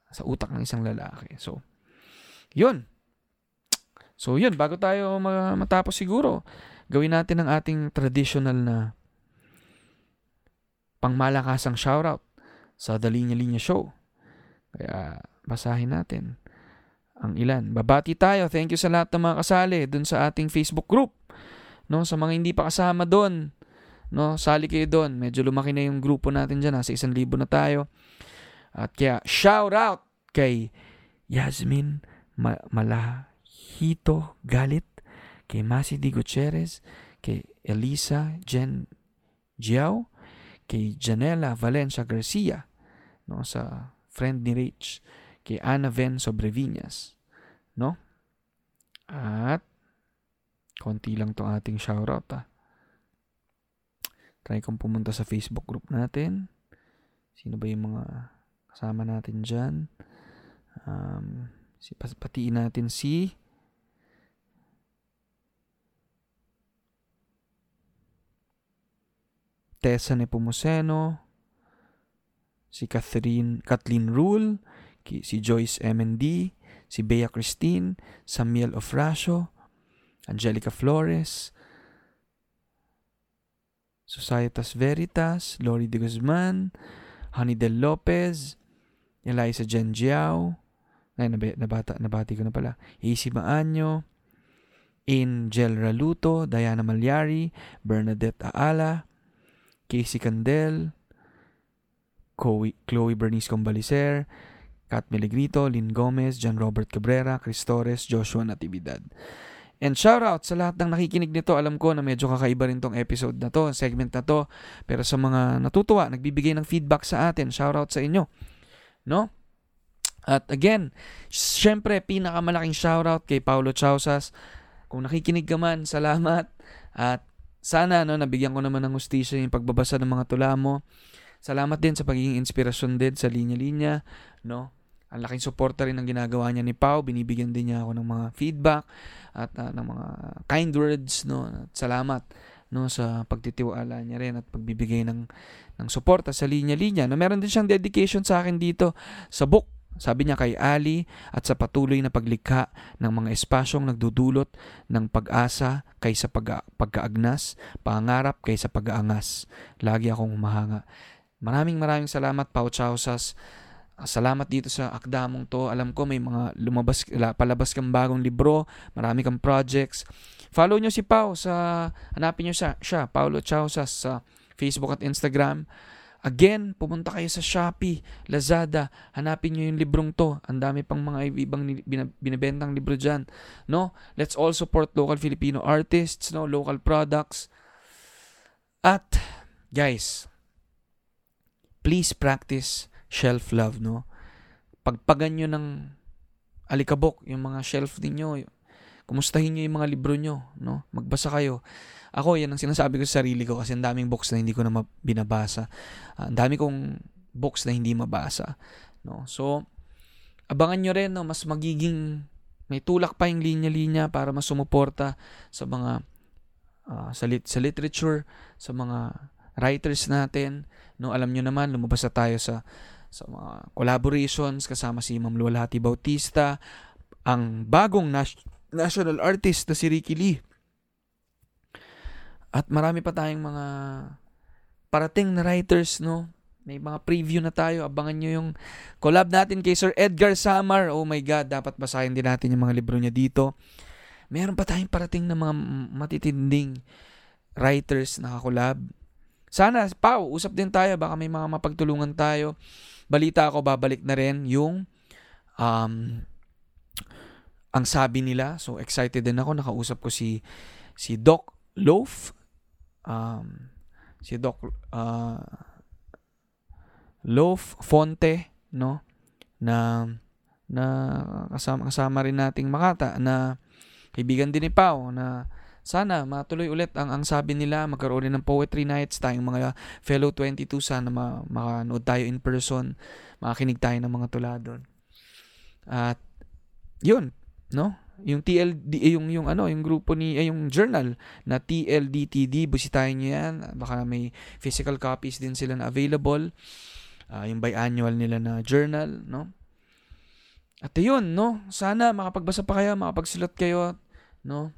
Sa utak ng isang lalaki. So, yun. So, yun. Bago tayo ma- matapos siguro, gawin natin ang ating traditional na pangmalakasang shoutout sa The Linya Linya Show. Kaya, basahin natin ang ilan. Babati tayo. Thank you sa lahat ng mga kasali dun sa ating Facebook group. No, sa mga hindi pa kasama doon, no, sali kayo doon. Medyo lumaki na yung grupo natin diyan, nasa isang libo na tayo. At kaya shout out kay Yasmin Ma- Malahito Galit, kay Masi Di Gutierrez, kay Elisa Jen Jiao, kay Janela Valencia Garcia, no, sa friend ni Rich, kay Ana Ven Sobreviñas, no? At konti lang tong ating shoutout ah. Try kong pumunta sa Facebook group natin. Sino ba yung mga kasama natin dyan? Um, si, patiin natin si Tessa Nepomuceno, si Catherine, Kathleen Rule, si Joyce MND, si Bea Christine, Samuel Ofracio, Angelica Flores, Societas Veritas, Lori de Guzman, Honey Del Lopez, Eliza Jen Jiao, ay, nab- nabata, nabati ko na pala, AC Maanyo, Angel Raluto, Diana Malyari, Bernadette Aala, Casey Candel, Chloe, Bernice Combalicer, Kat Melegrito, Lynn Gomez, John Robert Cabrera, Chris Torres, Joshua Natividad. And shout out sa lahat ng nakikinig nito. Alam ko na medyo kakaiba rin tong episode na to, segment na to. Pero sa mga natutuwa, nagbibigay ng feedback sa atin, shout out sa inyo. No? At again, syempre, pinakamalaking shout out kay Paulo Chausas. Kung nakikinig ka man, salamat. At sana no, nabigyan ko naman ng hustisya yung pagbabasa ng mga tula mo. Salamat din sa pagiging inspirasyon din sa linya-linya, no? Ang laking suporta rin ng ginagawa niya ni Pau. Binibigyan din niya ako ng mga feedback at uh, ng mga kind words, no? At salamat no sa pagtitiwala niya rin at pagbibigay ng ng suporta sa linya-linya. No, meron din siyang dedication sa akin dito sa book sabi niya kay Ali at sa patuloy na paglikha ng mga espasyong nagdudulot ng pag-asa kaysa pag pagkaagnas, pangarap kaysa pag-aangas. Lagi akong humahanga. Maraming maraming salamat, Pau Chausas. Salamat dito sa akdamong to. Alam ko may mga lumabas, palabas kang bagong libro, marami kang projects. Follow nyo si Pau sa, hanapin nyo siya, siya Paulo Chausas sa Facebook at Instagram. Again, pumunta kayo sa Shopee, Lazada, hanapin nyo yung librong to. Ang dami pang mga ibang binibentang libro dyan. No? Let's all support local Filipino artists, no? local products. At, guys, please practice shelf love, no? Pagpagan nyo ng alikabok yung mga shelf ninyo. Kumustahin nyo yung mga libro nyo, no? Magbasa kayo. Ako, yan ang sinasabi ko sa sarili ko kasi ang daming books na hindi ko na binabasa. Uh, ang dami kong books na hindi mabasa. No? So, abangan nyo rin, no, mas magiging may tulak pa yung linya-linya para mas sumuporta sa mga uh, sa, lit- sa literature, sa mga writers natin. No, alam nyo naman, lumabas na tayo sa sa mga collaborations kasama si Ma'am Luwalhati Bautista, ang bagong nas- national artist na si Ricky Lee. At marami pa tayong mga parating na writers, no? May mga preview na tayo. Abangan nyo yung collab natin kay Sir Edgar Samar. Oh my God, dapat basahin din natin yung mga libro niya dito. Meron pa tayong parating na mga matitinding writers na kakolab. Sana, Pau, usap din tayo. Baka may mga mapagtulungan tayo. Balita ako, babalik na rin yung um, ang sabi nila. So, excited din ako. Nakausap ko si si Doc Loaf um, si Doc uh, Loaf Fonte no na na kasama kasama rin nating Makata na kaibigan din ni Pau na sana matuloy ulit ang ang sabi nila magkaroon rin ng poetry nights tayong mga fellow 22 sana ma, makanood tayo in person makinig tayo ng mga tula doon at yun, no? Yung TLD, eh, yung, yung ano, yung grupo ni, eh, yung journal na TLDTD, busitahin nyo yan. Baka may physical copies din sila na available. Ah, yung biannual nila na journal, no? At yun, no? Sana makapagbasa pa kayo, makapagsulat kayo, no?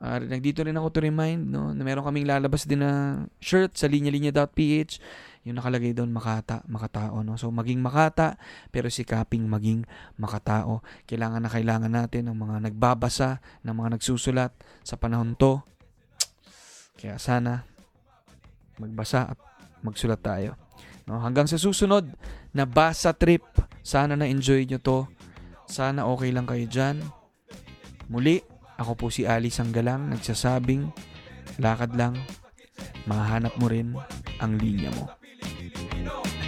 Uh, nagdito rin ako to remind, no? Na meron kaming lalabas din na shirt sa linya-linya.ph. Yung nakalagay doon, makata, makatao, no? So, maging makata, pero sikaping maging makatao. Kailangan na kailangan natin ng mga nagbabasa, ng mga nagsusulat sa panahon to. Kaya sana, magbasa at magsulat tayo. No? Hanggang sa susunod na basa trip, sana na-enjoy nyo to. Sana okay lang kayo dyan. Muli, ako po si Ali Sanggalang nagsasabing lakad lang, mahanap mo rin ang linya mo. Pilipino.